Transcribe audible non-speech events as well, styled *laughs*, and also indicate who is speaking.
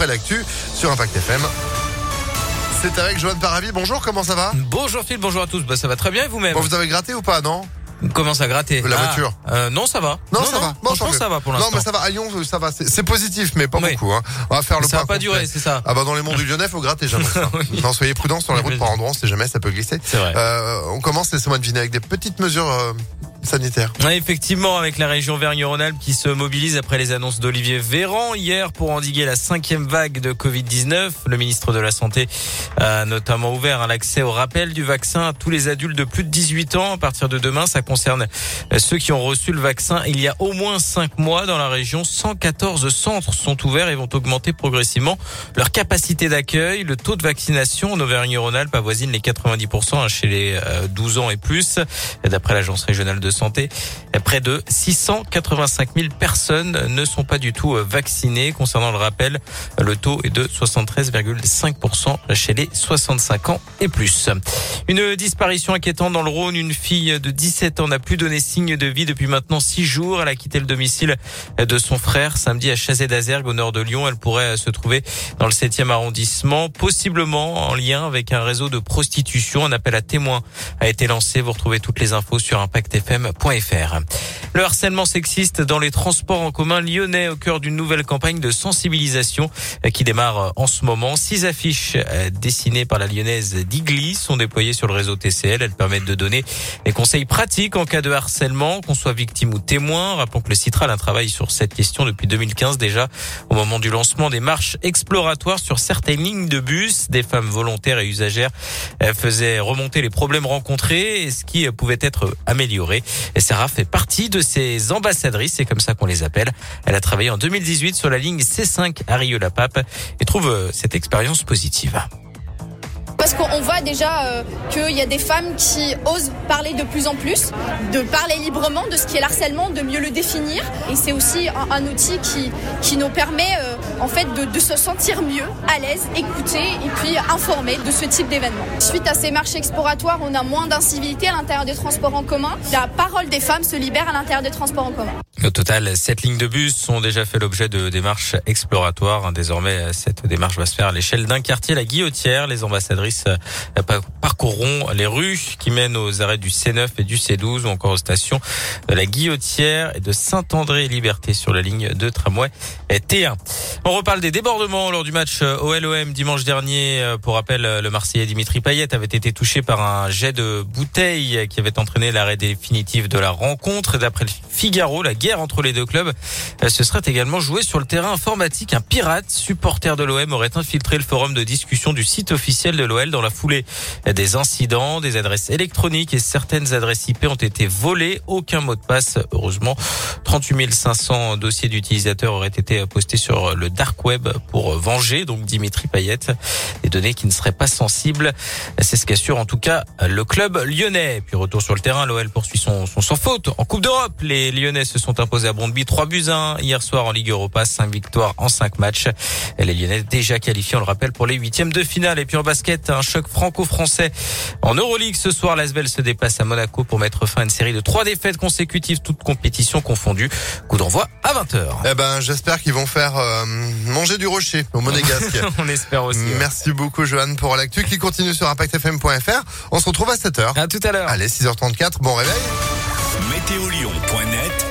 Speaker 1: après l'actu sur Impact FM. C'est avec Joanne Paravi. Bonjour, comment ça va
Speaker 2: Bonjour Phil, bonjour à tous. Bah, ça va très bien et vous-même
Speaker 1: Bon, vous avez gratté ou pas, non
Speaker 2: Comment ça gratter
Speaker 1: La
Speaker 2: Ah,
Speaker 1: voiture.
Speaker 2: euh, Non, ça va.
Speaker 1: Non, ça va. Bon,
Speaker 2: franchement, ça va pour
Speaker 1: Non,
Speaker 2: l'instant.
Speaker 1: mais ça va. À Lyon, ça va. C'est positif, mais pas
Speaker 2: Oui.
Speaker 1: beaucoup. Hein. On va faire le
Speaker 2: ça va pas durer, c'est ça.
Speaker 1: Ah bah dans les monts du Lyonnais, faut gratter jamais. *laughs*
Speaker 2: Oui.
Speaker 1: Non, soyez prudents sur la route par endroit, on sait jamais, ça peut glisser.
Speaker 2: Vrai.
Speaker 1: Euh, on commence ces mois de avec des petites mesures euh,
Speaker 2: effectivement, avec la région Vergne-Rhône-Alpes qui se mobilise après les annonces d'Olivier Véran hier pour endiguer la cinquième vague de Covid-19. Le ministre de la Santé a notamment ouvert un accès au rappel du vaccin à tous les adultes de plus de 18 ans. À partir de demain, ça concerne euh, ceux qui ont reçu le vaccin il y a au moins 5 mois dans la région. 114 centres sont ouverts et vont augmenter progressivement leur capacité d'accueil. Le taux de vaccination en Auvergne-Rhône-Alpes avoisine les 90% hein, chez les euh, 12 ans et plus. D'après l'Agence régionale de santé, près de 685 000 personnes ne sont pas du tout euh, vaccinées. Concernant le rappel, le taux est de 73,5% chez les 65 ans et plus. Une disparition inquiétante dans le Rhône. Une fille de 17 ans n'a plus donné signe de vie depuis maintenant 6 jours. Elle a quitté le domicile de son frère samedi à Chazé d'Azergue au nord de Lyon. Elle pourrait se trouver dans le 7e arrondissement, possiblement en lien avec un réseau de prostitution. Un appel à témoins a été lancé. Vous retrouvez toutes les infos sur Le harcèlement sexiste dans les transports en commun lyonnais au cœur d'une nouvelle campagne de sensibilisation qui démarre en ce moment. Six affiches euh, dessinées par la lyonnaise Digli sont déployées sur le réseau TCL. Elles permettent de donner des conseils pratiques en cas de harcèlement, qu'on soit victime ou témoin. Rappelons que le Citral travaille sur cette question depuis 2015 déjà au moment du lancement des marches exploratoires sur certaines lignes de bus. Des femmes volontaires et usagères euh, faisaient remonter les problèmes rencontrés et ce qui euh, pouvait être amélioré. Et Sarah fait partie de ces ambassadrices, c'est comme ça qu'on les appelle. Elle a travaillé en 2018 sur la ligne C5 à Rieux-la-Pape et trouve euh, cette expérience positive.
Speaker 3: Parce qu'on voit déjà euh, qu'il y a des femmes qui osent parler de plus en plus, de parler librement de ce qui est l'harcèlement, de mieux le définir. Et c'est aussi un, outil qui, qui nous permet euh, en fait de, de se sentir mieux, à l'aise, écouter et puis informer de ce type d'événement. Suite à ces marches exploratoires, on a moins d'incivilité à l'intérieur des transports en commun. La parole des femmes se libère à l'intérieur des transports en commun.
Speaker 2: Au total, sept lignes de bus ont déjà fait l'objet de démarches exploratoires. Désormais, cette démarche va se faire à l'échelle d'un quartier, la Guillotière. Les ambassadrices euh, par- parcourront les rues qui mènent aux arrêts du C9 et du C12 ou encore aux stations de la Guillotière et de Saint-André-Liberté sur la ligne de tramway T1. On reparle des débordements lors du match euh, OLOM dimanche dernier. Euh, Pour rappel, le Marseillais Dimitri Payet avait été touché par un jet de bouteille qui avait entraîné l'arrêt définitif de la rencontre. D'après le Figaro, la entre les deux clubs euh, se serait également jouée sur le terrain informatique. Un pirate, supporter de l'OM, aurait infiltré le forum de discussion du site officiel de l'OL dans la foulée des incidents. Des adresses électroniques et certaines adresses IP ont été volées. Aucun mot de passe, heureusement. 38 500 dossiers d'utilisateurs auraient été postés sur le dark web pour venger donc Dimitri Payet. Des données qui ne seraient pas sensibles. C'est ce qu'assure en tout cas le club lyonnais. Puis retour sur le terrain, l'OL poursuit son, son sans faute. En Coupe d'Europe, les Lyonnais se sont imposés à Brondby 3 buts à 1 hier soir en Ligue Europa, 5 victoires en 5 matchs. Et les Lyonnais déjà qualifiés, on le rappelle, pour les huitièmes de finale. Et puis en basket, un choc franco-français en Euroleague ce soir. L'Asvel se déplace à Monaco pour mettre fin à une série de trois défaites consécutives, toutes compétitions confondues. Coup d'envoi à 20h.
Speaker 1: Eh ben, j'espère qu'ils vont faire euh, manger du rocher au Monégasque. *laughs*
Speaker 2: On espère aussi. ouais.
Speaker 1: Merci beaucoup, Johan, pour l'actu qui continue sur impactfm.fr. On se retrouve à 7h.
Speaker 2: À tout à l'heure.
Speaker 1: Allez, 6h34, bon réveil.
Speaker 4: Météolion.net